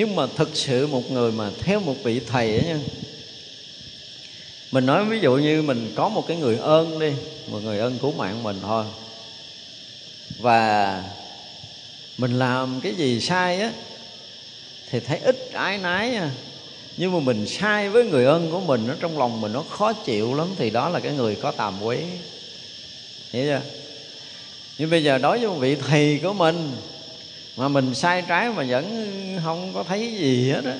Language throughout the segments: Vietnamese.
nhưng mà thực sự một người mà theo một vị thầy ấy nha. Mình nói ví dụ như mình có một cái người ơn đi, một người ơn cứu mạng mình thôi. Và mình làm cái gì sai á, thì thấy ít ái nái nha à. nhưng mà mình sai với người ơn của mình, nó trong lòng mình nó khó chịu lắm, thì đó là cái người có tàm quý hiểu chưa? Nhưng bây giờ đối với một vị thầy của mình mà mình sai trái mà vẫn không có thấy gì hết á,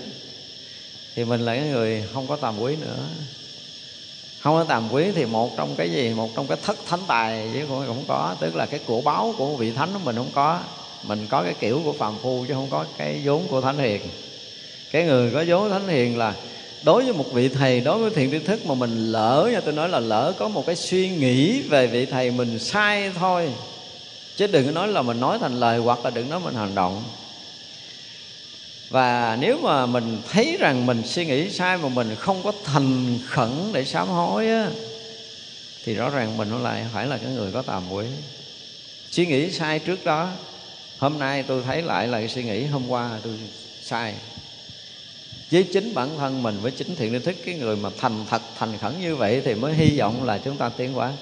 thì mình là cái người không có tàm quý nữa. Không có tàm quý thì một trong cái gì? Một trong cái thất thánh tài chứ cũng không có. Tức là cái của báo của vị thánh mình không có. Mình có cái kiểu của phàm phu chứ không có cái vốn của thánh hiền. Cái người có vốn thánh hiền là đối với một vị thầy, đối với thiện tri thức mà mình lỡ nha, tôi nói là lỡ có một cái suy nghĩ về vị thầy mình sai thôi chứ đừng có nói là mình nói thành lời hoặc là đừng nói mình hành động. Và nếu mà mình thấy rằng mình suy nghĩ sai mà mình không có thành khẩn để sám hối á, thì rõ ràng mình nó lại phải là cái người có tàm quý suy nghĩ sai trước đó, hôm nay tôi thấy lại là cái suy nghĩ, hôm qua tôi sai. Với chính bản thân mình, với chính thiện linh thức cái người mà thành thật, thành khẩn như vậy thì mới hy vọng là chúng ta tiến hóa.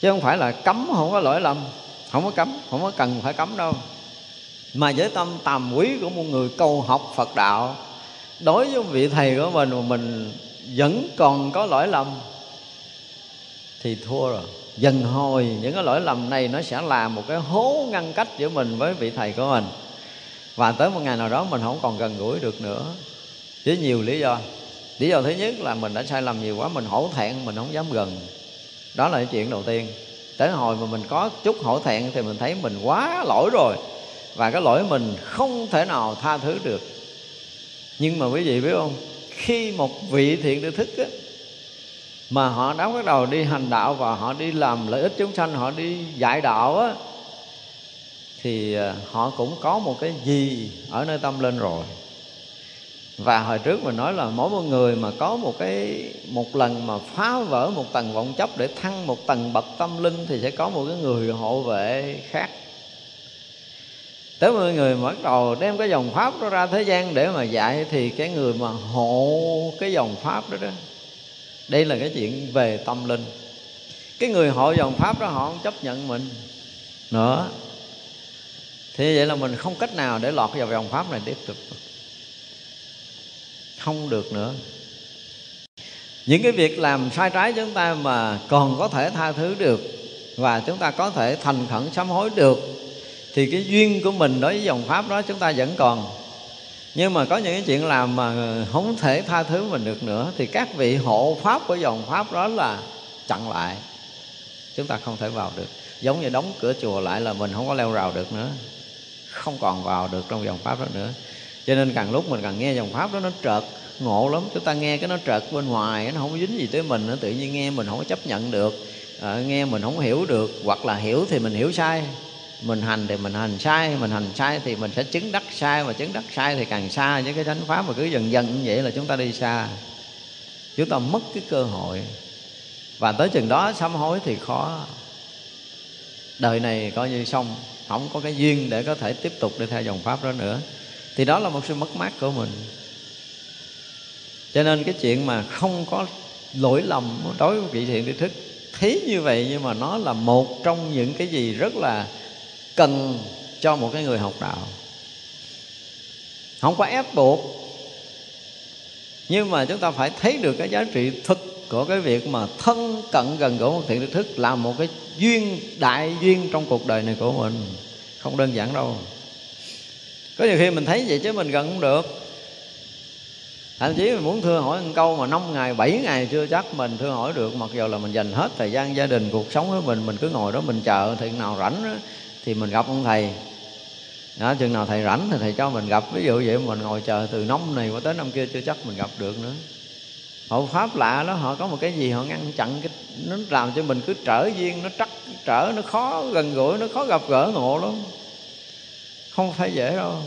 Chứ không phải là cấm, không có lỗi lầm không có cấm, không có cần phải cấm đâu. Mà với tâm tàm quý của một người cầu học Phật đạo, đối với vị thầy của mình mà mình vẫn còn có lỗi lầm, thì thua rồi. Dần hồi những cái lỗi lầm này nó sẽ là một cái hố ngăn cách giữa mình với vị thầy của mình. Và tới một ngày nào đó mình không còn gần gũi được nữa. Với nhiều lý do. Lý do thứ nhất là mình đã sai lầm nhiều quá, mình hổ thẹn, mình không dám gần. Đó là cái chuyện đầu tiên tới hồi mà mình có chút hổ thẹn thì mình thấy mình quá lỗi rồi. Và cái lỗi mình không thể nào tha thứ được. Nhưng mà quý vị biết không? Khi một vị thiện được thức á, mà họ đã bắt đầu đi hành đạo và họ đi làm lợi ích chúng sanh họ đi dạy đạo á thì à, họ cũng có một cái gì ở nơi tâm linh rồi và hồi trước mình nói là mỗi một người mà có một cái, một lần mà phá vỡ một tầng vọng chấp để thăng một tầng bậc tâm linh thì sẽ có một cái người hộ vệ khác. Tới mọi người mà bắt đầu đem cái dòng pháp đó ra thế gian để mà dạy thì cái người mà hộ cái dòng pháp đó đó, đây là cái chuyện về tâm linh. Cái người hộ dòng pháp đó họ không chấp nhận mình nữa. Thì vậy là mình không cách nào để lọt vào dòng pháp này tiếp tục không được nữa. Những cái việc làm sai trái chúng ta mà còn có thể tha thứ được và chúng ta có thể thành khẩn sám hối được, thì cái duyên của mình đối với dòng pháp đó chúng ta vẫn còn. Nhưng mà có những cái chuyện làm mà không thể tha thứ mình được nữa, thì các vị hộ pháp của dòng pháp đó là chặn lại. Chúng ta không thể vào được. Giống như đóng cửa chùa lại là mình không có leo rào được nữa. Không còn vào được trong dòng pháp đó nữa cho nên càng lúc mình càng nghe dòng pháp đó nó trợt ngộ lắm. Chúng ta nghe cái nó trợt bên ngoài nó không dính gì tới mình nó tự nhiên nghe mình không có chấp nhận được. À, nghe mình không hiểu được. Hoặc là hiểu thì mình hiểu sai. Mình hành thì mình hành sai. Mình hành sai thì mình sẽ chứng đắc sai. Mà chứng đắc sai thì càng xa với cái chánh pháp. Mà cứ dần dần như vậy là chúng ta đi xa. Chúng ta mất cái cơ hội. Và tới chừng đó sám hối thì khó. Đời này coi như xong. Không có cái duyên để có thể tiếp tục đi theo dòng pháp đó nữa thì đó là một sự mất mát của mình. Cho nên cái chuyện mà không có lỗi lầm đối với vị thiện tri thức thấy như vậy nhưng mà nó là một trong những cái gì rất là cần cho một cái người học đạo. Không có ép buộc, nhưng mà chúng ta phải thấy được cái giá trị thực của cái việc mà thân cận gần gũi một thiện tri thức là một cái duyên đại duyên trong cuộc đời này của mình. Không đơn giản đâu có nhiều khi mình thấy vậy chứ mình gần không được. Thậm chí mình muốn thưa hỏi một câu mà năm ngày bảy ngày chưa chắc mình thưa hỏi được mặc dù là mình dành hết thời gian gia đình cuộc sống của mình mình cứ ngồi đó mình chờ thì nào rảnh đó, thì mình gặp ông thầy. Đó chừng nào thầy rảnh thì thầy cho mình gặp. Ví dụ vậy mình ngồi chờ từ năm này qua tới năm kia chưa chắc mình gặp được nữa. Hộ pháp lạ đó họ có một cái gì họ ngăn chặn cái nó làm cho mình cứ trở duyên nó trắc trở nó khó gần gũi nó khó gặp gỡ ngộ lắm không phải dễ đâu.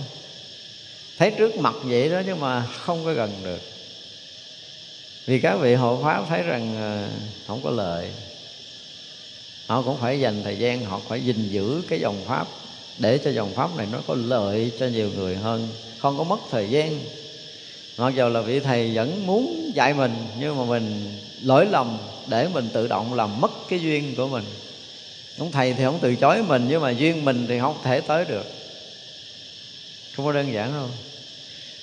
Thấy trước mặt vậy đó nhưng mà không có gần được. Vì các vị hộ pháp thấy rằng ờ, không có lợi. Họ cũng phải dành thời gian, họ phải gìn giữ cái dòng pháp để cho dòng pháp này nó có lợi cho nhiều người hơn. Không có mất thời gian. Mặc dù là vị thầy vẫn muốn dạy mình, nhưng mà mình lỗi lầm để mình tự động làm mất cái duyên của mình. Ông thầy thì không từ chối mình, nhưng mà duyên mình thì không thể tới được không có đơn giản đâu.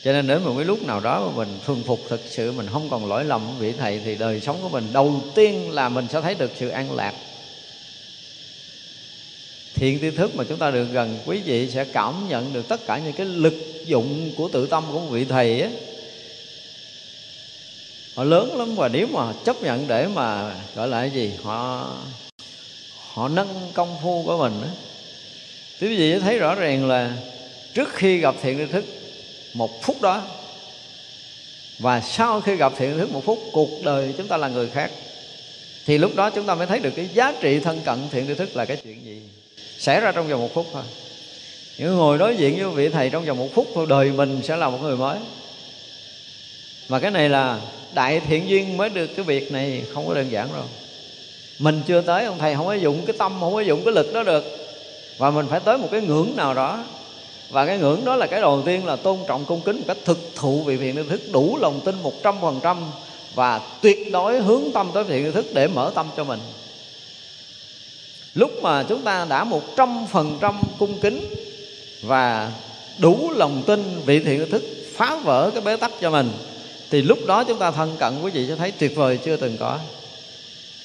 Cho nên đến một cái lúc nào đó mà mình thuần phục thực sự, mình không còn lỗi lầm vị thầy, thì đời sống của mình đầu tiên là mình sẽ thấy được sự an lạc. Thiện tri thức mà chúng ta được gần, quý vị sẽ cảm nhận được tất cả những cái lực dụng của tự tâm của một vị thầy á. Họ lớn lắm và nếu mà chấp nhận để mà gọi là cái gì, họ họ nâng công phu của mình á. Quý vị thấy rõ ràng là trước khi gặp thiện tri thức một phút đó. Và sau khi gặp thiện tri thức một phút, cuộc đời chúng ta là người khác. Thì lúc đó chúng ta mới thấy được cái giá trị thân cận thiện tri thức là cái chuyện gì. Xảy ra trong vòng một phút thôi. Những ngồi đối diện với vị thầy trong vòng một phút thôi đời mình sẽ là một người mới. Mà cái này là đại thiện duyên mới được cái việc này không có đơn giản đâu. Mình chưa tới ông thầy, không có dụng cái tâm, không có dụng cái lực đó được. Và mình phải tới một cái ngưỡng nào đó và cái ngưỡng đó là cái đầu tiên là tôn trọng cung kính một cách thực thụ vị thiện tri thức đủ lòng tin một trăm phần trăm và tuyệt đối hướng tâm tới thiện tri thức để mở tâm cho mình. Lúc mà chúng ta đã một trăm phần trăm cung kính và đủ lòng tin vị thiện thức phá vỡ cái bế tắc cho mình, thì lúc đó chúng ta thân cận quý vị sẽ thấy tuyệt vời chưa từng có.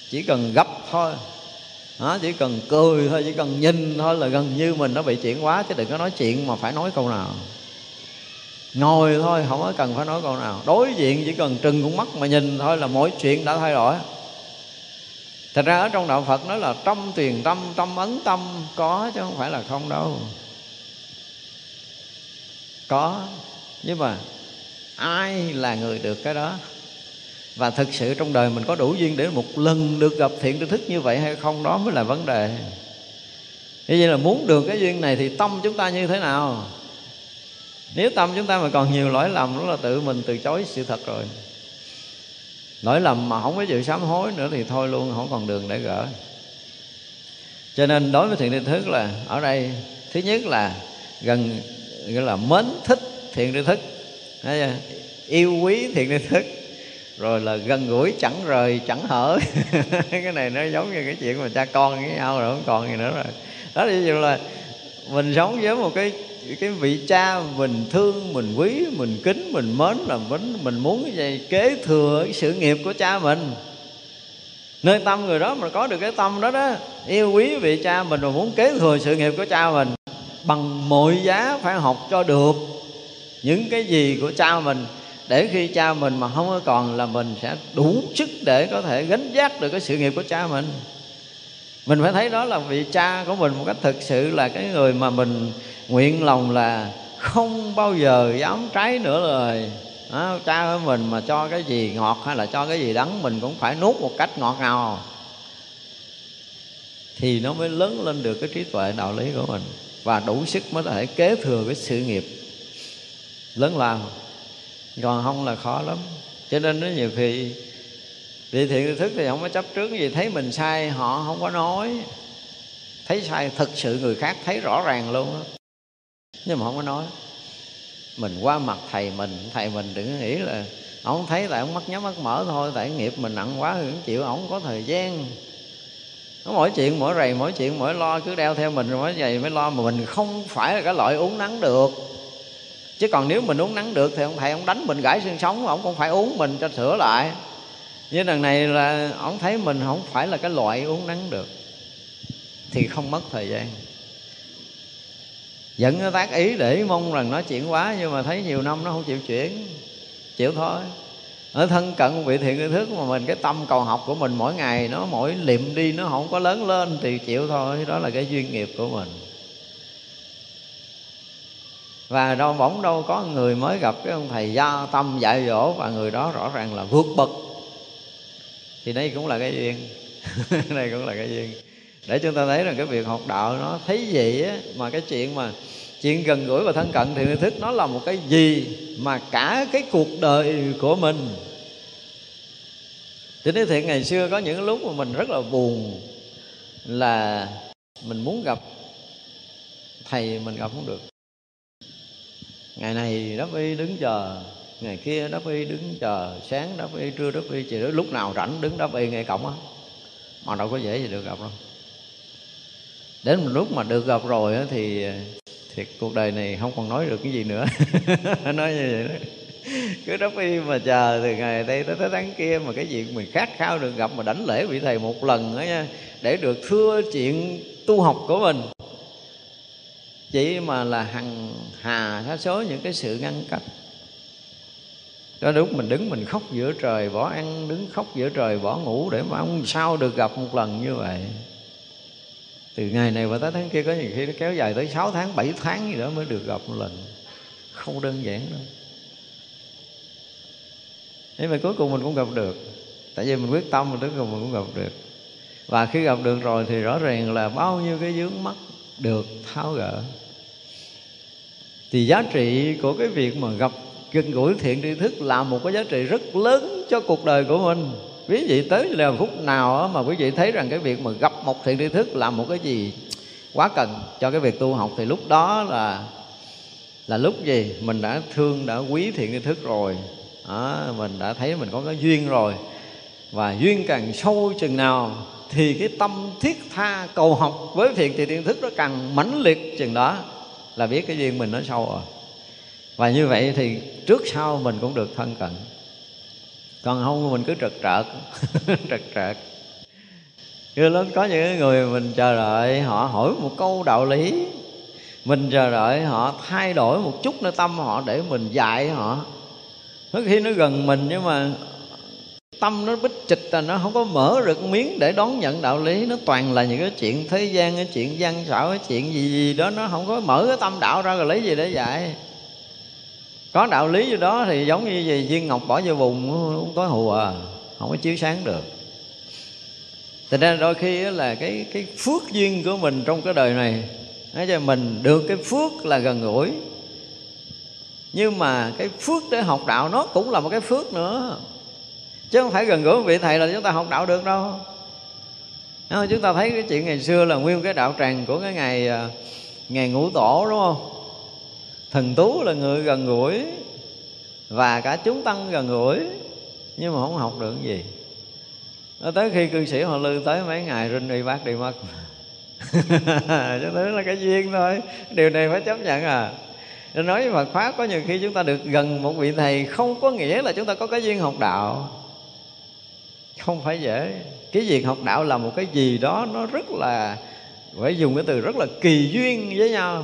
Chỉ cần gặp thôi đó, chỉ cần cười thôi chỉ cần nhìn thôi là gần như mình nó bị chuyển hóa chứ đừng có nói chuyện mà phải nói câu nào. Ngồi thôi không có cần phải nói câu nào. Đối diện chỉ cần trừng con mắt mà nhìn thôi là mỗi chuyện đã thay đổi. Thật ra ở trong đạo phật nói là trong tuyền tâm tâm ấn tâm. Có chứ không phải là không đâu. Có. Nhưng mà ai là người được cái đó? Và thực sự trong đời mình có đủ duyên để một lần được gặp thiện tri thức như vậy hay không, đó mới là vấn đề. Như vậy là muốn được cái duyên này thì tâm chúng ta như thế nào? Nếu tâm chúng ta mà còn nhiều lỗi lầm, đó là tự mình từ chối sự thật rồi. Lỗi lầm mà không có chịu sám hối nữa thì thôi luôn, không còn đường để gỡ. Cho nên đối với thiện tri thức là, ở đây, thứ nhất là gần, gọi là mến thích thiện tri thức. Yêu quý thiện tri thức rồi là gần gũi chẳng rời, chẳng hở. Cái này nó giống như cái chuyện mà cha con với nhau rồi, không còn gì nữa rồi. Đó là ví dụ là mình sống với một cái cái vị cha mình thương, mình quý, mình kính, mình mến là mình mình muốn cái gì? Kế thừa cái sự nghiệp của cha mình. Nơi tâm người đó mà có được cái tâm đó đó, yêu quý vị cha mình và muốn kế thừa sự nghiệp của cha mình, bằng mọi giá phải học cho được những cái gì của cha mình để khi cha mình mà không có còn là mình sẽ đủ sức để có thể gánh vác được cái sự nghiệp của cha mình. Mình phải thấy đó là vị cha của mình một cách thực sự là cái người mà mình nguyện lòng là không bao giờ dám trái nữa lời đó, cha của mình mà cho cái gì ngọt hay là cho cái gì đắng mình cũng phải nuốt một cách ngọt ngào. Thì nó mới lớn lên được cái trí tuệ đạo lý của mình và đủ sức mới có thể kế thừa cái sự nghiệp lớn lao còn không là khó lắm. Cho nên nó nhiều khi vị thiện thức thì không có chấp trước gì. Thấy mình sai, họ không có nói. Thấy sai, thực sự người khác thấy rõ ràng luôn á. Nhưng mà không có nói. Mình qua mặt thầy mình thầy mình đừng nghĩ là ông thấy tại ông mắt nhắm mắt mở thôi, tại nghiệp mình nặng quá, thì cũng chịu, ổng có thời gian. Nó mỗi chuyện mỗi rầy, mỗi chuyện mỗi lo, cứ đeo theo mình rồi mới vậy mới lo. Mà mình không phải là cái loại uống nắng được chứ còn nếu mình uống nắng được thì ông thầy ông đánh mình gãy xương sống, ông cũng phải uống mình cho sửa lại. Nhưng lần này là ông thấy mình không phải là cái loại uống nắng được, thì không mất thời gian. Dẫn tác ý để mong rằng nó chuyển quá nhưng mà thấy nhiều năm nó không chịu chuyển, chịu thôi. Ở thân cận vị thiện tri thức mà mình, cái tâm cầu học của mình mỗi ngày, nó mỗi liệm đi, nó không có lớn lên thì chịu thôi. Đó là cái duyên nghiệp của mình và đâu bỗng đâu có người mới gặp cái ông thầy gia tâm dạy dỗ và người đó rõ ràng là vượt bậc. Thì đây cũng là cái duyên. Đây cũng là cái duyên. Để chúng ta thấy rằng cái việc học đạo nó thấy gì á, mà cái chuyện mà chuyện gần gũi và thân cận thì thức nó là một cái gì mà cả cái cuộc đời của mình. Cho nói thiện ngày xưa có những lúc mà mình rất là buồn là mình muốn gặp thầy, mình gặp không được ngày này đáp y đứng chờ ngày kia đáp y đứng chờ sáng đáp y trưa đáp y chiều lúc nào rảnh đứng đáp y ngay cổng á. Mà đâu có dễ gì được gặp đâu. Đến một lúc mà được gặp rồi á thì thì cuộc đời này không còn nói được cái gì nữa. Nói như vậy đó. Cứ đáp y mà chờ từ ngày đây tới, tới tháng kia mà cái việc mình khát khao được gặp mà đánh lễ vị thầy một lần đó nha để được thưa chuyện tu học của mình chỉ mà là hằng hà sa số những cái sự ngăn cách. Đó lúc mình đứng mình khóc giữa trời, bỏ ăn đứng khóc giữa trời, bỏ ngủ để mà ông sao được gặp một lần như vậy. Từ ngày này và tới tháng kia có nhiều khi nó kéo dài tới 6 tháng 7 tháng gì đó mới được gặp một lần. Không đơn giản đâu. Thế mà cuối cùng mình cũng gặp được. Tại vì mình quyết tâm mình cuối cùng mình cũng gặp được. Và khi gặp được rồi thì rõ ràng là bao nhiêu cái dướng mắt được tháo gỡ thì giá trị của cái việc mà gặp gần gũi thiện tri thức là một cái giá trị rất lớn cho cuộc đời của mình. Quý vị tới là phút nào mà quý vị thấy rằng cái việc mà gặp một thiện tri thức là một cái gì quá cần cho cái việc tu học thì lúc đó là là lúc gì? Mình đã thương đã quý thiện tri thức rồi. Đó, mình đã thấy mình có cái duyên rồi. Và duyên càng sâu chừng nào thì cái tâm thiết tha cầu học với thiện thì tri thức nó càng mãnh liệt chừng đó là biết cái duyên mình nó sâu rồi à. và như vậy thì trước sau mình cũng được thân cận. Còn không mình cứ trật trợt trật trợt. Cứ lớn có những người mình chờ đợi, họ hỏi một câu đạo lý. Mình chờ đợi, họ thay đổi một chút nơi tâm họ để mình dạy họ. Có khi nó gần mình nhưng mà tâm nó bích trịch là nó không có mở được miếng để đón nhận đạo lý. Nó toàn là những cái chuyện thế gian, cái chuyện văn xảo, cái chuyện gì gì đó. Nó không có mở cái tâm đạo ra rồi lấy gì để dạy. Có đạo lý gì đó thì giống như gì viên ngọc bỏ vô bùn không có hùa à không có chiếu sáng được. Thành ra đôi khi là cái cái phước duyên của mình trong cái đời này, nói cho mình được cái phước là gần gũi. Nhưng mà cái phước để học đạo nó cũng là một cái phước nữa chứ không phải gần gũi vị thầy là chúng ta học đạo được đâu. Không, chúng ta thấy cái chuyện ngày xưa là nguyên cái đạo tràng của cái ngày à, ngày ngũ tổ đúng không? Thần tú là người gần gũi và cả chúng tăng gần gũi nhưng mà không học được cái gì. Nó tới khi cư sĩ họ lư tới mấy ngày rinh đi bác đi mất. Cho nên là cái duyên thôi. Điều này phải chấp nhận à. Nên nói với Phật pháp có nhiều khi chúng ta được gần một vị thầy không có nghĩa là chúng ta có cái duyên học đạo không phải dễ. Cái việc học đạo là một cái gì đó nó rất là, phải dùng cái từ rất là kỳ duyên với nhau.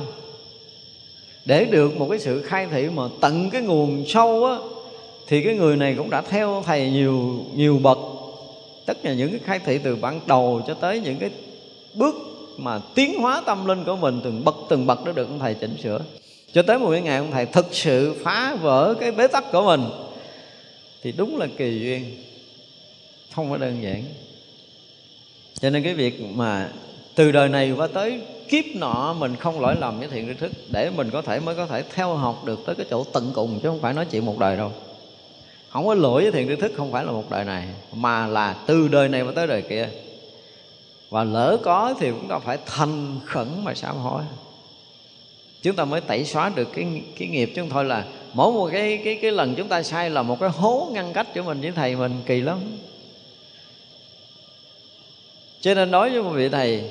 Để được một cái sự khai thị mà tận cái nguồn sâu á, thì cái người này cũng đã theo thầy nhiều nhiều bậc. Tất cả những cái khai thị từ ban đầu cho tới những cái bước mà tiến hóa tâm linh của mình, từng bậc từng bậc đó được ông thầy chỉnh sửa. Cho tới một cái ngày ông thầy thực sự phá vỡ cái bế tắc của mình, thì đúng là kỳ duyên không phải đơn giản. Cho nên cái việc mà từ đời này qua tới, kiếp nọ mình không lỗi lầm với thiện tri thức, để mình có thể mới có thể theo học được tới cái chỗ tận cùng, chứ không phải nói chuyện một đời đâu. Không có lỗi với thiện tri thức không phải là một đời này, mà là từ đời này qua tới đời kia. Và lỡ có thì chúng ta phải thành khẩn mà sám hối. Chúng ta mới tẩy xóa được cái cái nghiệp, chứ không thôi là mỗi một cái cái cái lần chúng ta sai là một cái hố ngăn cách của mình với thầy mình, kỳ lắm cho nên nói với một vị thầy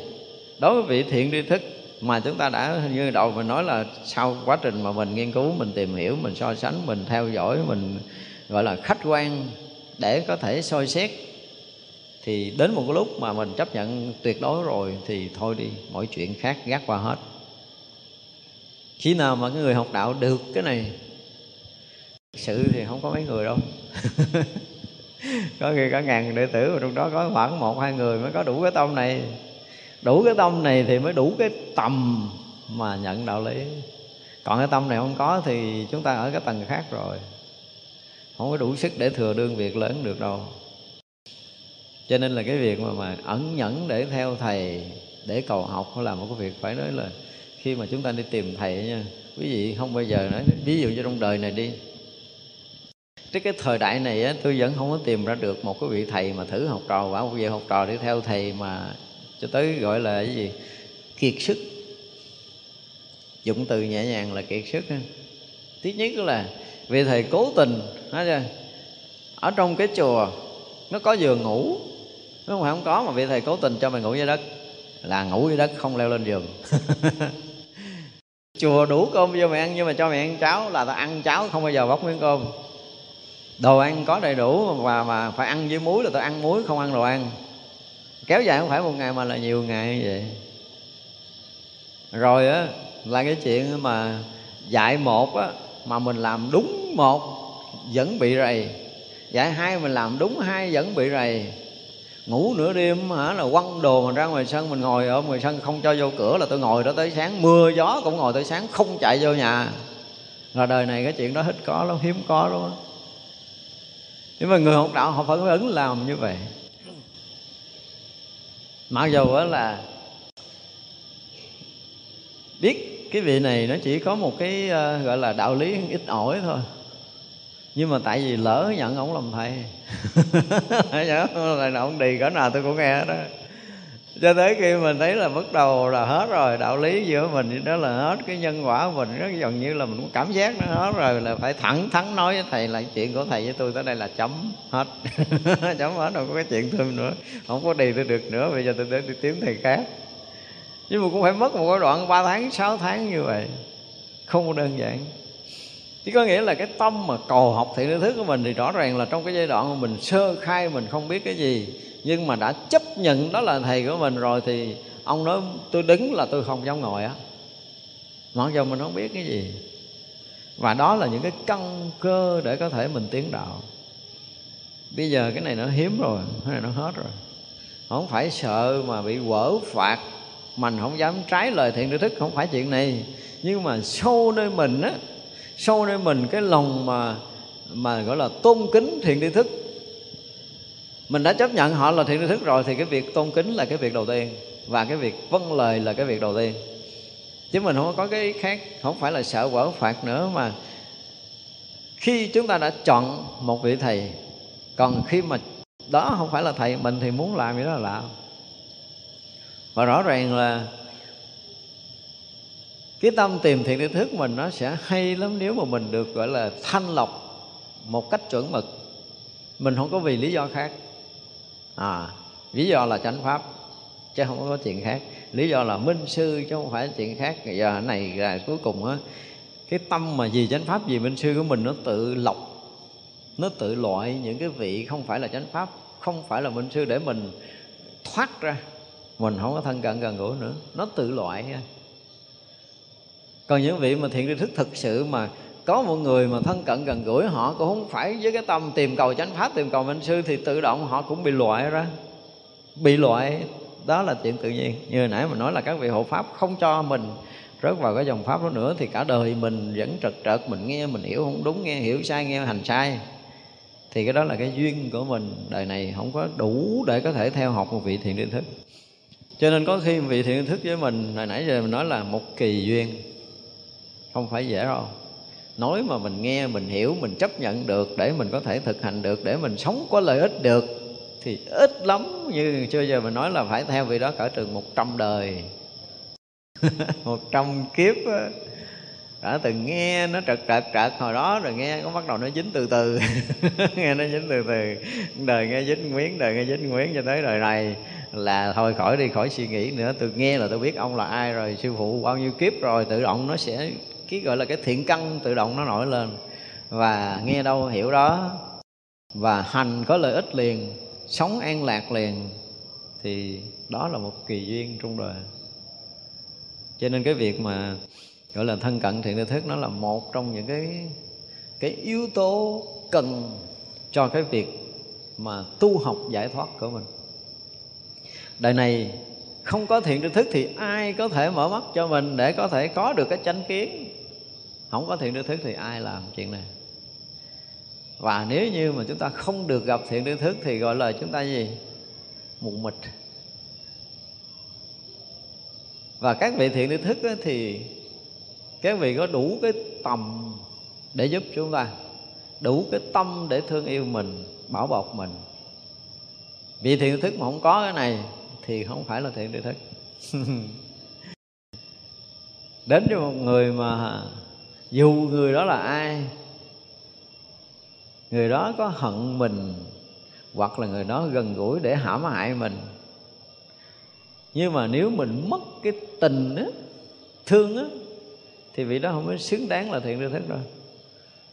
đối với vị thiện tri thức mà chúng ta đã như đầu mình nói là sau quá trình mà mình nghiên cứu, mình tìm hiểu, mình so sánh, mình theo dõi, mình, gọi là, khách quan để có thể soi xét, thì đến một cái lúc mà mình chấp nhận tuyệt đối rồi thì thôi đi, mọi chuyện khác gác qua hết. Khi nào mà cái người học đạo được cái này, sự thì không có mấy người đâu. có khi cả ngàn đệ tử mà trong đó có khoảng một, hai người mới có đủ cái tâm này. Đủ cái tâm này thì mới đủ cái tầm mà nhận đạo lý. Còn cái tâm này không có thì chúng ta ở cái tầng khác rồi. Không có đủ sức để thừa đương việc lớn được đâu. Cho nên là cái việc mà mà ẩn nhẫn để theo thầy, để cầu học là một cái việc phải nói là khi mà chúng ta đi tìm thầy nha. Quý vị không bao giờ nói, ví dụ như trong đời này đi Chứ cái thời đại này á, tôi vẫn không có tìm ra được một cái vị thầy mà thử học trò bảo một vị học trò đi theo thầy mà cho tới gọi là cái gì? Kiệt sức. Dụng từ nhẹ nhàng là kiệt sức thứ nhất là vì thầy cố tình nói chưa? Ở trong cái chùa nó có giường ngủ. Nó không phải không có mà vị thầy cố tình cho mày ngủ dưới đất. Là ngủ dưới đất không leo lên giường. Chùa đủ cơm cho mày ăn nhưng mà cho mày ăn cháo là tao ăn cháo không bao giờ bóc miếng cơm đồ ăn có đầy đủ và mà phải ăn với muối là tôi ăn muối, không ăn đồ ăn. Kéo dài không phải một ngày mà là nhiều ngày như vậy. Rồi á, là cái chuyện mà dạy một á, mà mình làm đúng một, vẫn bị rầy. Dạy hai mình làm đúng hai, vẫn bị rầy. Ngủ nửa đêm hả, là quăng đồ mình ra ngoài sân, mình ngồi ở ngoài sân, không cho vô cửa là tôi ngồi đó tới sáng. Mưa, gió cũng ngồi tới sáng, không chạy vô nhà. Là đời này cái chuyện đó ít có lắm, hiếm có lắm nhưng mà người học đạo họ phải ứng làm như vậy. Mặc dù đó là biết cái vị này nó chỉ có một cái ờ, gọi là đạo lý ít ỏi thôi. Nhưng mà tại vì lỡ nhận ông làm thầy nhớ là ông đi, cỡ nào tôi cũng nghe đó cho tới khi mình thấy là bắt đầu là hết rồi, đạo lý giữa mình đó là hết, cái nhân quả của mình rất gần như là mình cũng cảm giác nó hết rồi, là phải thẳng thắn nói với thầy là chuyện của thầy với tôi tới đây là chấm hết. Chấm hết đâu có cái chuyện thêm nữa, không có đi tôi được nữa, bây giờ tôi đến đi kiếm thầy khác. Nhưng mà cũng phải mất một cái đoạn 3 tháng 6 tháng như vậy, không có đơn giản. Chỉ có nghĩa là cái tâm mà cầu học thiện thức của mình thì rõ ràng là trong cái giai đoạn mà mình sơ khai mình không biết cái gì nhưng mà đã chấp nhận đó là thầy của mình rồi thì ông nói, tôi đứng là tôi không dám ngồi á. Mặc dù mình không biết cái gì. Và đó là những cái căn cơ để có thể mình tiến đạo. Bây giờ cái này nó hiếm rồi, cái này nó hết rồi. Không phải sợ mà bị quở phạt, mình không dám trái lời thiện tri thức, không phải chuyện này. Nhưng mà sâu nơi mình á, sâu nơi mình cái lòng mà mà gọi là tôn kính thiện tri thức mình đã chấp nhận họ là thiện tri thức rồi thì cái việc tôn kính là cái việc đầu tiên và cái việc vâng lời là cái việc đầu tiên. Chứ mình không có cái khác, không phải là sợ quở phạt nữa mà khi chúng ta đã chọn một vị thầy, còn khi mà đó không phải là thầy mình thì muốn làm gì đó là làm. Và rõ ràng là cái tâm tìm thiện tri thức mình nó sẽ hay lắm nếu mà mình được, gọi là, thanh lọc một cách chuẩn mực. Mình không có vì lý do khác à lý do là chánh pháp, chứ không có chuyện khác. Lý do là minh sư, chứ không phải chuyện khác. Giờ này là cuối cùng á, cái tâm mà gì chánh pháp gì minh sư của mình, nó tự lọc, nó tự loại những cái vị không phải là chánh pháp, không phải là minh sư để mình thoát ra. Mình không có thân cận gần gũi nữa, nó tự loại còn những vị mà thiện tri thức thực sự mà có một người mà thân cận gần gũi, họ cũng không phải với cái tâm tìm cầu chánh pháp, tìm cầu minh sư, thì tự động họ cũng bị loại ra. Bị loại, đó là chuyện tự nhiên. Như hồi nãy mình nói là các vị hộ pháp không cho mình rớt vào cái dòng pháp đó nữa, thì cả đời mình vẫn trật trật mình nghe, mình hiểu không đúng, nghe hiểu sai, nghe hành sai. Thì cái đó là cái duyên của mình. Đời này không có đủ để có thể theo học một vị thiện định thức. Cho nên có khi vị thiện thức với mình, hồi nãy giờ mình nói là một kỳ duyên, không phải dễ đâu nói mà mình nghe, mình hiểu, mình chấp nhận được để mình có thể thực hành được, để mình sống có lợi ích được, thì ít lắm như chưa giờ mình nói là phải theo vị đó cỡ trường một trăm đời. Một trăm kiếp đó. đã từng nghe nó trật trật trật hồi đó rồi nghe có bắt đầu nó dính từ từ. Nghe nó dính từ từ. Đời nghe dính miếng, đời nghe dính miếng cho tới đời này. Là thôi khỏi đi, khỏi suy nghĩ nữa. Tôi nghe là tôi biết ông là ai rồi, sư phụ bao nhiêu kiếp rồi, tự động nó sẽ cái gọi là cái thiện căn tự động nó nổi lên. Và nghe đâu hiểu đó. Và hành có lợi ích liền, sống an lạc liền, thì đó là một kỳ duyên trong đời. Cho nên cái việc mà gọi là thân cận thiện thức nó là một trong những cái cái yếu tố cần cho cái việc mà tu học giải thoát của mình. Đời này không có thiện tri thức thì ai có thể mở mắt cho mình để có thể có được cái chánh kiến? Không có thiện tri thức thì ai làm chuyện này? Và nếu như mà chúng ta không được gặp thiện tri thức thì gọi là chúng ta gì? Mù mịt. Và các vị thiện tri thức thì các vị có đủ cái tầm để giúp chúng ta, đủ cái tâm để thương yêu mình, bảo bọc mình. Vị thiện tri thức mà không có cái này thì không phải là thiện tri thức đến với một người mà dù người đó là ai, người đó có hận mình, hoặc là người đó gần gũi để hãm hại mình. Nhưng mà nếu mình mất cái tình á, thương á, thì vị đó không có xứng đáng là thiện tri thức đâu.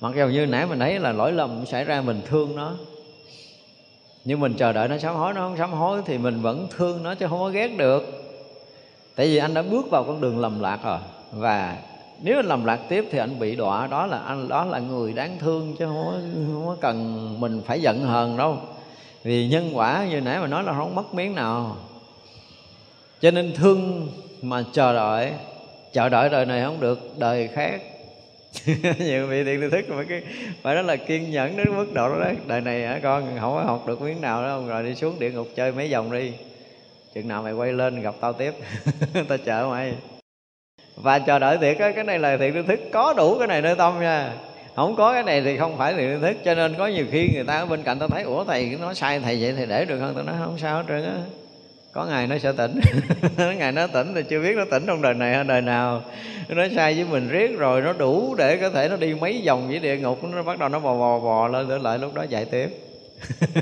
Mặc dù như nãy mình thấy là lỗi lầm xảy ra mình thương nó, nhưng mình chờ đợi nó sám hối, nó không sám hối thì mình vẫn thương nó chứ không có ghét được. Tại vì anh đã bước vào con đường lầm lạc rồi, và nếu anh làm lạc tiếp thì anh bị đọa đó là anh đó là người đáng thương chứ không có, không có cần mình phải giận hờn đâu. Vì nhân quả như nãy mà nói là không mất miếng nào. Cho nên thương mà chờ đợi chờ đợi đời này không được đời khác. Nhiều vị thiện tư thức mà cái phải đó là kiên nhẫn đến mức độ đó đấy. Đời này hả con không có học được miếng nào đâu rồi đi xuống địa ngục chơi mấy vòng đi. Chừng nào mày quay lên gặp tao tiếp tao chờ mày và chờ đợi thiệt á, cái này là thiện tri thức có đủ cái này nơi tâm nha. Không có cái này thì không phải thiện tri thức cho nên có nhiều khi người ta ở bên cạnh ta thấy, ủa, thầy nói sai thầy vậy thì để được không tôi nói, không sao hết trơn á. Có ngày nó sẽ tỉnh. Ngày nó tỉnh thì chưa biết nó tỉnh trong đời này hay đời nào. Nó sai với mình riết rồi, nó đủ để có thể nó đi mấy vòng với địa ngục, nó bắt đầu nó bò bò bò lên trở lại lúc đó dạy tiếp.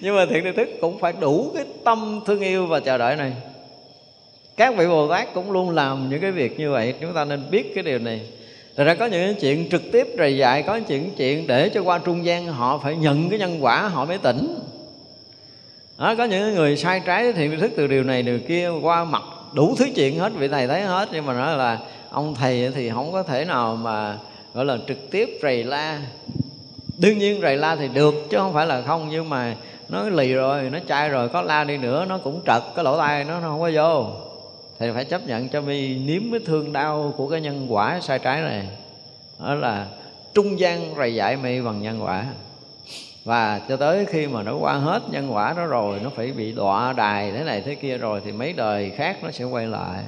Nhưng mà thiện tri thức cũng phải đủ cái tâm thương yêu và chờ đợi này các vị bồ tát cũng luôn làm những cái việc như vậy. Chúng ta nên biết cái điều này. Thật ra có những chuyện trực tiếp rầy dạy Có những chuyện để cho qua trung gian Họ phải nhận cái nhân quả họ mới tỉnh. Đó, có những người sai trái thì thức từ điều này điều kia qua mặt đủ thứ chuyện hết vị thầy thấy hết. Nhưng mà nói là ông thầy thì không có thể nào mà gọi là trực tiếp rầy la. Đương nhiên rầy la thì được chứ không phải là không. Nhưng mà nó lì rồi nó chai rồi có la đi nữa nó cũng trật cái lỗ tai nó, nó không có vô thì phải chấp nhận cho mi nếm cái thương đau của cái nhân quả sai trái này. Đó là trung gian rầy dạy mi bằng nhân quả. Và cho tới khi mà nó qua hết nhân quả đó rồi, nó phải bị đọa đài thế này thế kia rồi, thì mấy đời khác nó sẽ quay lại.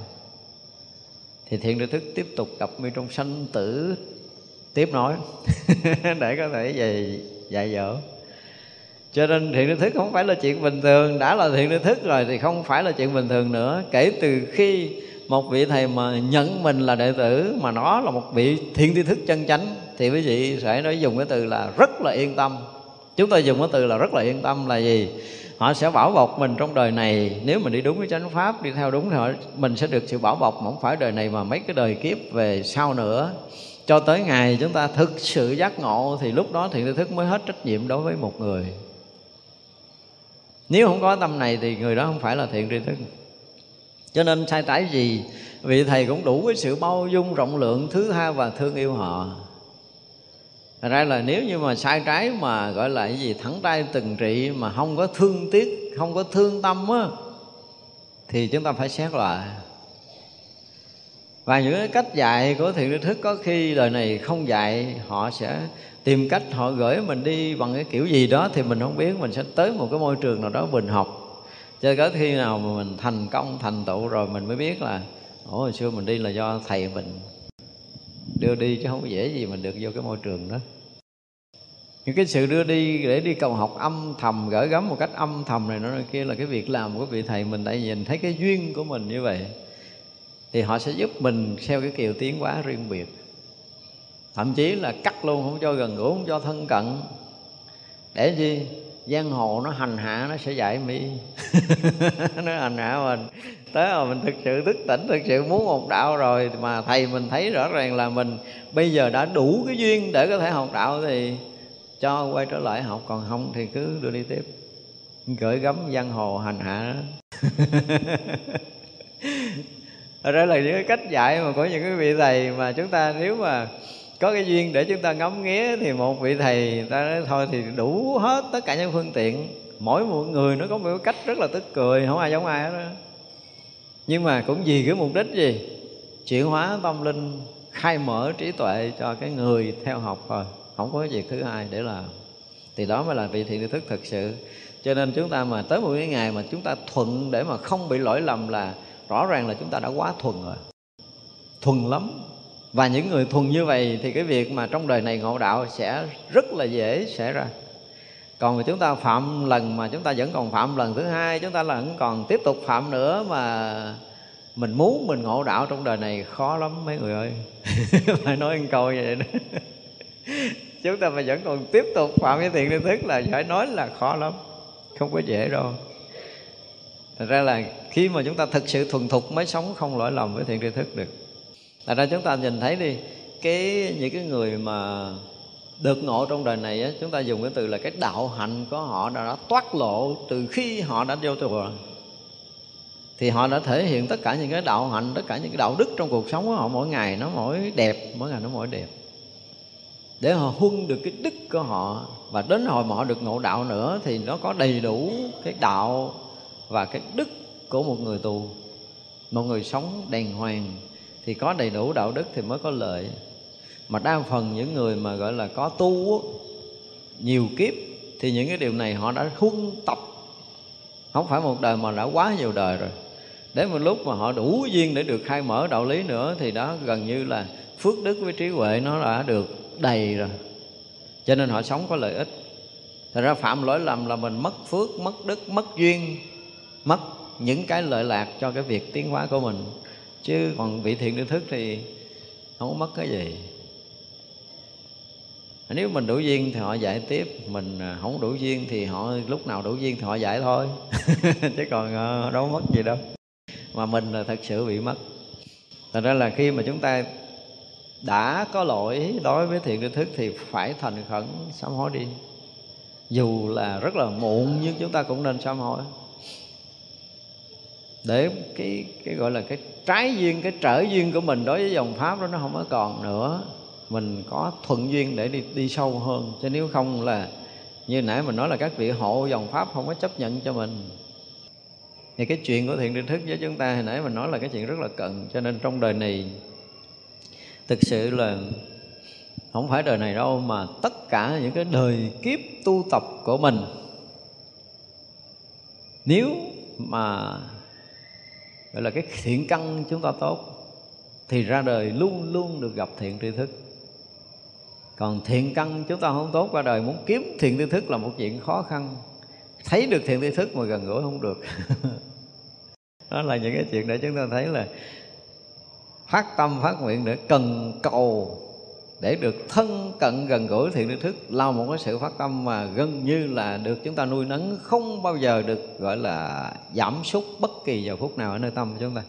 Thì thiện tri thức tiếp tục gặp mi trong sanh tử. Tiếp nối. Để có thể về dạy dỗ cho nên thiện tri thức không phải là chuyện bình thường. Đã là thiện tri thức rồi thì không phải là chuyện bình thường nữa. Kể từ khi một vị thầy mà nhận mình là đệ tử mà nó là một vị thiện tri thức chân chánh thì quý vị sẽ nói dùng cái từ là rất là yên tâm. Chúng ta dùng cái từ là rất là yên tâm là gì? Họ sẽ bảo bọc mình trong đời này. Nếu mình đi đúng với chánh pháp đi theo đúng thì họ, mình sẽ được sự bảo bọc mà không phải đời này mà mấy cái đời kiếp về sau nữa. Cho tới ngày chúng ta thực sự giác ngộ thì lúc đó thiện tri thức mới hết trách nhiệm đối với một người nếu không có tâm này thì người đó không phải là thiện tri thức. Cho nên sai trái gì? Vị thầy cũng đủ với sự bao dung rộng lượng thứ hai và thương yêu họ. Thật ra là nếu như mà sai trái mà gọi là cái gì thẳng tay từng trị mà không có thương tiếc, không có thương tâm á thì chúng ta phải xét lại. Và những cái cách dạy của thiện tri thức có khi đời này không dạy họ sẽ tìm cách họ gửi mình đi bằng cái kiểu gì đó thì mình không biết, mình sẽ tới một cái môi trường nào đó bình học. Cho tới khi nào mà mình thành công, thành tựu rồi mình mới biết là, ủa, hồi xưa mình đi là do thầy mình đưa đi chứ không dễ gì mình được vô cái môi trường đó. Những cái sự đưa đi để đi cầu học âm thầm gửi gắm một cách âm thầm này nó kia là cái việc làm của vị thầy mình, tại nhìn thấy cái duyên của mình như vậy thì họ sẽ giúp mình theo cái kiều tiến hóa riêng biệt thậm chí là cắt luôn, không cho gần gũi, không cho thân cận. Để gì giang hồ nó hành hạ, nó sẽ dạy mi. Nó hành hạ mình. Tới mà mình thực sự thức tỉnh, thực sự muốn học đạo rồi, mà thầy mình thấy rõ ràng là mình bây giờ đã đủ cái duyên để có thể học đạo thì cho quay trở lại học, còn không thì cứ đưa đi tiếp. Gửi gắm giang hồ hành hạ. Đó ra là những cái cách dạy mà của những cái vị thầy mà chúng ta, nếu mà có cái duyên để chúng ta ngắm nghía thì một vị thầy ta nói thôi thì đủ hết tất cả những phương tiện. Mỗi một người nó có một cái cách rất là tức cười, không ai giống ai hết đó nhưng mà cũng vì cái mục đích gì? Chuyển hóa tâm linh, khai mở trí tuệ cho cái người theo học thôi. Không có cái việc thứ hai để làm. Thì đó mới là vị thiện thức thực sự. Cho nên chúng ta mà tới một cái ngày mà chúng ta thuận để mà không bị lỗi lầm là rõ ràng là chúng ta đã quá thuần rồi. Thuần lắm và những người thuần như vậy thì cái việc mà trong đời này ngộ đạo sẽ rất là dễ xảy ra. Còn mà chúng ta phạm lần mà chúng ta vẫn còn phạm lần thứ hai, chúng ta vẫn còn tiếp tục phạm nữa mà mình muốn mình ngộ đạo trong đời này khó lắm mấy người ơi. Phải nói một câu vậy đó. Chúng ta mà vẫn còn tiếp tục phạm cái thiện tri thức là phải nói là khó lắm, không có dễ đâu. Thật ra là khi mà chúng ta thực sự thuần thục mới sống không lỗi lầm với thiện tri thức được tại ra chúng ta nhìn thấy đi cái những cái người mà được ngộ trong đời này á, chúng ta dùng cái từ là cái đạo hạnh của họ đã, đã toát lộ từ khi họ đã vô chùa thì họ đã thể hiện tất cả những cái đạo hạnh tất cả những cái đạo đức trong cuộc sống của họ mỗi ngày nó mỗi đẹp mỗi ngày nó mỗi đẹp. Để họ huân được cái đức của họ và đến hồi mà họ được ngộ đạo nữa thì nó có đầy đủ cái đạo và cái đức của một người tù một người sống đàng hoàng thì có đầy đủ đạo đức thì mới có lợi. Mà đa phần những người mà gọi là có tu nhiều kiếp, thì những cái điều này họ đã huân tập. Không phải một đời mà đã quá nhiều đời rồi. Đến một lúc mà họ đủ duyên để được khai mở đạo lý nữa, thì đó gần như là phước đức với trí huệ nó đã được đầy rồi. Cho nên họ sống có lợi ích. Thật ra phạm lỗi lầm là mình mất phước, mất đức, mất duyên, mất những cái lợi lạc cho cái việc tiến hóa của mình chứ còn vị thiện tri thức thì không có mất cái gì. Nếu mình đủ duyên thì họ dạy tiếp, mình à, không đủ duyên thì họ lúc nào đủ duyên thì họ dạy thôi. Chứ còn à, đâu mất gì đâu. Mà mình là thật sự bị mất. Thành ra là khi mà chúng ta đã có lỗi đối với thiện tri thức thì phải thành khẩn sám hối đi. Dù là rất là muộn nhưng chúng ta cũng nên sám hối để cái cái gọi là cái trái duyên, cái trở duyên của mình đối với dòng pháp đó nó không có còn nữa. Mình có thuận duyên để đi đi sâu hơn. Chứ nếu không là, như nãy mình nói là các vị hộ dòng pháp không có chấp nhận cho mình. Thì cái chuyện của thiện tri thức với chúng ta hồi nãy mình nói là cái chuyện rất là cần. Cho nên trong đời này, thực sự là không phải đời này đâu, mà tất cả những cái đời kiếp tu tập của mình, nếu mà gọi là cái thiện căn chúng ta tốt, thì ra đời luôn luôn được gặp thiện tri thức. Còn thiện căn chúng ta không tốt qua đời, muốn kiếm thiện tri thức là một chuyện khó khăn. Thấy được thiện tri thức mà gần gũi không được. Đó là những cái chuyện để chúng ta thấy là phát tâm phát nguyện để cần cầu để được thân cận gần gũi thiện đức thức là một cái sự phát tâm mà gần như là được chúng ta nuôi nấng, không bao giờ được, gọi là, giảm sút bất kỳ giờ phút nào ở nơi tâm của chúng ta.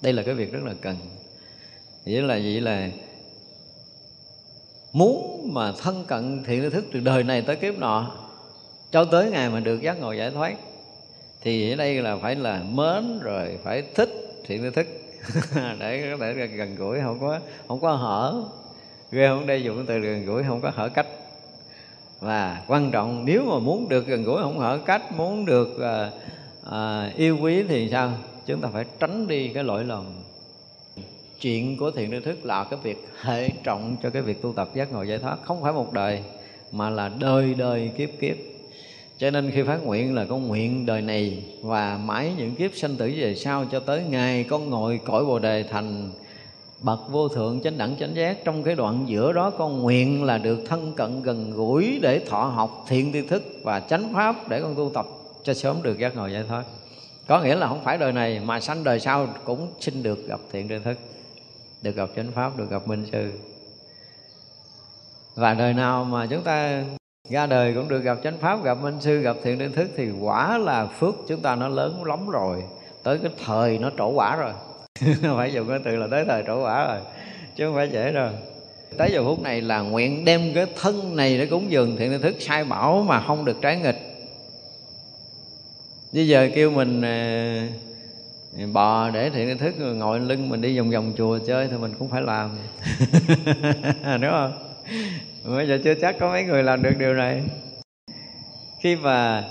Đây là cái việc rất là cần. Vậy là vậy là muốn mà thân cận thiện đức thức từ đời này tới kiếp nọ, cho tới ngày mà được giác ngộ giải thoát, thì ở đây là phải là mến rồi phải thích thiện đức thức để có thể gần gũi, không có không có hở ghê không? Đây dùng từ gần gũi không có hở cách. Và quan trọng nếu mà muốn được gần gũi không hở cách muốn được à, à, yêu quý thì sao? Chúng ta phải tránh đi cái lỗi lầm. Chuyện của thiện tri thức là cái việc hệ trọng cho cái việc tu tập giác ngộ giải thoát không phải một đời mà là đời đời kiếp kiếp. Cho nên khi phát nguyện là con nguyện đời này và mãi những kiếp sanh tử về sau cho tới ngày con ngồi cõi bồ đề thành bậc vô thượng chánh đẳng chánh giác. Trong cái đoạn giữa đó con nguyện là được thân cận gần gũi để thọ học thiện tri thức và chánh pháp để con tu tập cho sớm được giác ngộ giải thoát có nghĩa là không phải đời này mà sanh đời sau cũng xin được gặp thiện tri thức, được gặp chánh pháp, được gặp minh sư. Và đời nào mà chúng ta ra đời cũng được gặp chánh pháp, gặp minh sư, gặp thiện tri thức thì quả là phước chúng ta nó lớn lắm rồi. Tới cái thời nó trổ quả rồi. phải dùng cái từ là tới thời trổ quả rồi, chứ không phải dễ đâu. Tới giờ phút này là nguyện đem cái thân này để cúng dường thiện tri thức, sai bảo mà không được trái nghịch. Bây giờ kêu mình ờ, bò để thiện tri thức ngồi lưng mình đi vòng vòng chùa chơi thì mình cũng phải làm. Đúng không? Bây giờ chưa chắc có mấy người làm được điều này. Khi mà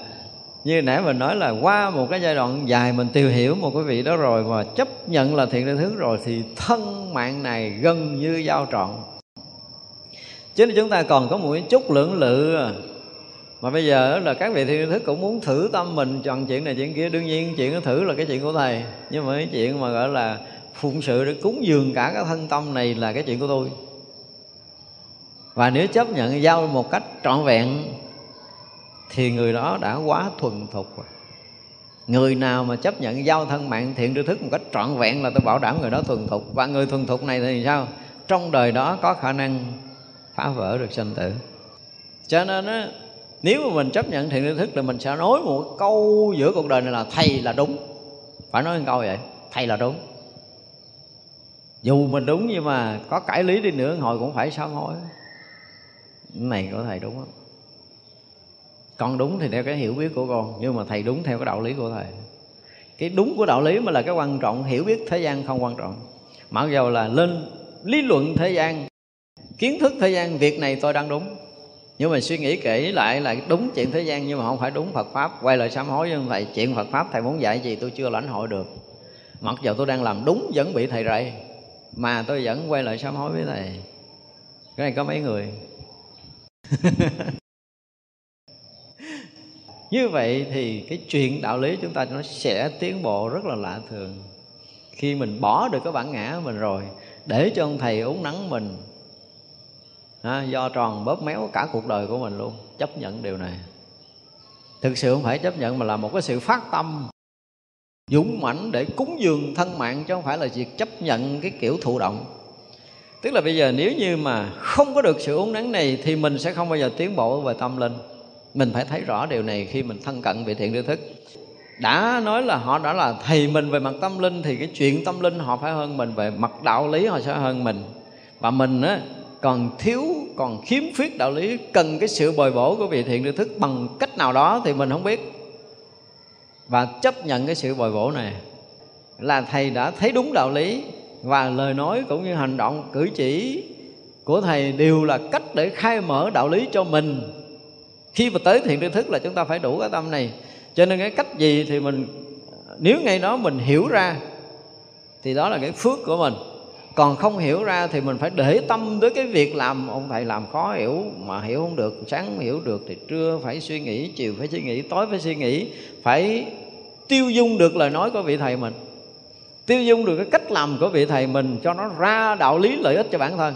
như nãy mình nói là qua một cái giai đoạn dài mình tìm hiểu một cái vị đó rồi và chấp nhận là thiện tri thức rồi thì thân mạng này gần như giao trọn. Chứ chúng ta còn có một chút lưỡng lự. Mà bây giờ là các vị thiện thức cũng muốn thử tâm mình, chọn chuyện này chuyện kia. Đương nhiên chuyện đó thử là cái chuyện của thầy. Nhưng mà cái chuyện mà gọi là phụng sự để cúng dường cả cái thân tâm này là cái chuyện của tôi. Và nếu chấp nhận giao một cách trọn vẹn thì người đó đã quá thuần thục rồi. Người nào mà chấp nhận giao thân mạng thiện tri thức một cách trọn vẹn là tôi bảo đảm người đó thuần thục. Và người thuần thục này thì sao? Trong đời đó có khả năng phá vỡ được sanh tử. Cho nên á, nếu mà mình chấp nhận thiện tri thức thì mình sẽ nói một câu giữa cuộc đời này là thầy là đúng. Phải nói một câu vậy? Thầy là đúng. Dù mình đúng nhưng mà có cải lý đi nữa hồi cũng phải sám hối. Này của thầy đúng không con đúng thì theo cái hiểu biết của con, nhưng mà thầy đúng theo cái đạo lý của thầy. Cái đúng của đạo lý mới là cái quan trọng, hiểu biết thế gian không quan trọng. Mặc dầu là lên lý luận thế gian, kiến thức thế gian, việc này tôi đang đúng. Nhưng mà suy nghĩ kỹ lại là đúng chuyện thế gian, nhưng mà không phải đúng Phật pháp. Quay lại sám hối với thầy, chuyện Phật pháp thầy muốn dạy gì tôi chưa lãnh hội được. Mặc dầu tôi đang làm đúng vẫn bị thầy rầy, mà tôi vẫn quay lại sám hối với thầy. Cái này có mấy người? như vậy thì cái chuyện đạo lý chúng ta nó sẽ tiến bộ rất là lạ thường. Khi mình bỏ được cái bản ngã mình rồi để cho ông thầy uống nắng mình ha, do tròn bóp méo cả cuộc đời của mình luôn chấp nhận điều này. Thực sự không phải chấp nhận mà là một cái sự phát tâm dũng mãnh để cúng dường thân mạng chứ không phải là việc chấp nhận cái kiểu thụ động. Tức là bây giờ nếu như mà không có được sự uống nắng này thì mình sẽ không bao giờ tiến bộ về tâm linh mình phải thấy rõ điều này khi mình thân cận vị thiện tri thức đã nói là họ đã là thầy mình về mặt tâm linh, thì cái chuyện tâm linh họ phải hơn mình, về mặt đạo lý họ sẽ hơn mình. Và mình á, còn thiếu, còn khiếm khuyết đạo lý, cần cái sự bồi bổ của vị thiện tri thức bằng cách nào đó thì mình không biết. Và chấp nhận cái sự bồi bổ này là thầy đã thấy đúng đạo lý và lời nói cũng như hành động cử chỉ của thầy đều là cách để khai mở đạo lý cho mình khi mà tới thiện tri thức là chúng ta phải đủ cái tâm này. Cho nên cái cách gì thì mình, nếu ngay đó mình hiểu ra, thì đó là cái phước của mình. Còn không hiểu ra thì mình phải để tâm tới cái việc làm. Ông thầy làm khó hiểu mà hiểu không được, sáng hiểu được thì trưa phải suy nghĩ, chiều phải suy nghĩ, tối phải suy nghĩ. Phải tiêu dung được lời nói của vị thầy mình. Tiêu dung được cái cách làm của vị thầy mình cho nó ra đạo lý lợi ích cho bản thân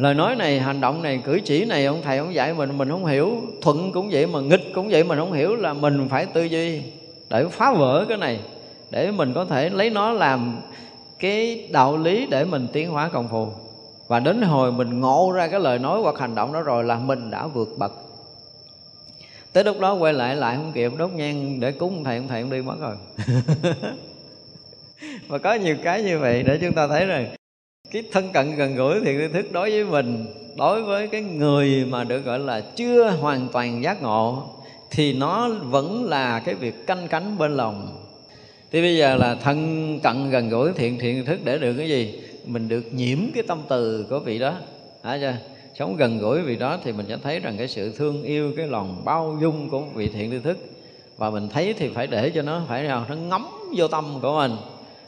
lời nói này, hành động này, cử chỉ này, ông thầy ông dạy mình mình không hiểu. Thuận cũng vậy mà nghịch cũng vậy mình không hiểu là mình phải tư duy để phá vỡ cái này, để mình có thể lấy nó làm cái đạo lý để mình tiến hóa công phu. Và đến hồi mình ngộ ra cái lời nói hoặc hành động đó rồi là mình đã vượt bậc. Tới lúc đó quay lại lại không kịp, đốt nhang để cúng thầy, ông thầy ông đi mất rồi. Và có nhiều cái như vậy để chúng ta thấy rằng cái thân cận gần gũi thì tri thức đối với mình, đối với cái người mà được gọi là chưa hoàn toàn giác ngộ, thì nó vẫn là cái việc canh cánh bên lòng. Thì bây giờ là thân cận gần gũi, thiện thiện thức để được cái gì? Mình được nhiễm cái tâm từ của vị đó. Hả chưa? Sống gần gũi vị đó thì mình sẽ thấy rằng cái sự thương yêu, cái lòng bao dung của vị thiện tri thức. Và mình thấy thì phải để cho nó, phải nào nó ngấm vô tâm của mình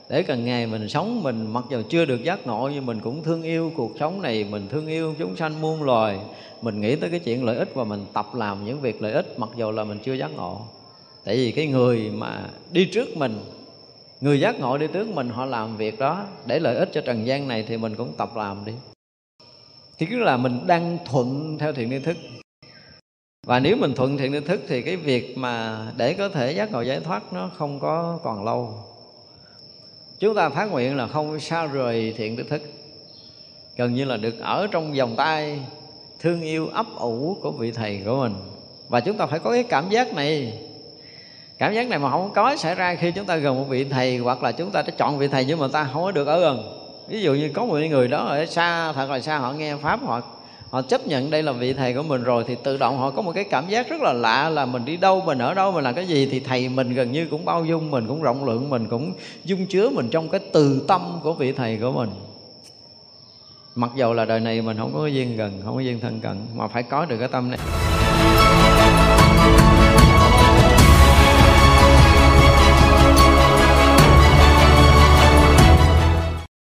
để càng ngày mình sống, mình mặc dù chưa được giác ngộ, nhưng mình cũng thương yêu cuộc sống này, mình thương yêu chúng sanh muôn loài. Mình nghĩ tới cái chuyện lợi ích và mình tập làm những việc lợi ích, mặc dù là mình chưa giác ngộ. Tại vì cái người mà đi trước mình, người giác ngộ đi trước mình, họ làm việc đó để lợi ích cho trần gian này thì mình cũng tập làm đi. Thì cứ là mình đang thuận theo thiện tri thức. Và nếu mình thuận thiện tri thức thì cái việc mà để có thể giác ngộ giải thoát nó không có còn lâu chúng ta phát nguyện là không sao rời thiện đức thức. Gần như là được ở trong vòng tay, thương yêu ấp ủ của vị thầy của mình. Và chúng ta phải có cái cảm giác này. Cảm giác này mà không có xảy ra khi chúng ta gần một vị thầy, hoặc là chúng ta đã chọn vị thầy nhưng mà ta không có được ở gần. Ví dụ như có một người đó ở xa, thật là xa, họ nghe pháp, họ họ chấp nhận đây là vị thầy của mình rồi thì tự động họ có một cái cảm giác rất là lạ là mình đi đâu, mình ở đâu, mình làm cái gì thì thầy mình gần như cũng bao dung mình, cũng rộng lượng mình, cũng dung chứa mình trong cái từ tâm của vị thầy của mình. Mặc dầu là đời này mình không có duyên gần, không có duyên thân cận, mà phải có được cái tâm này.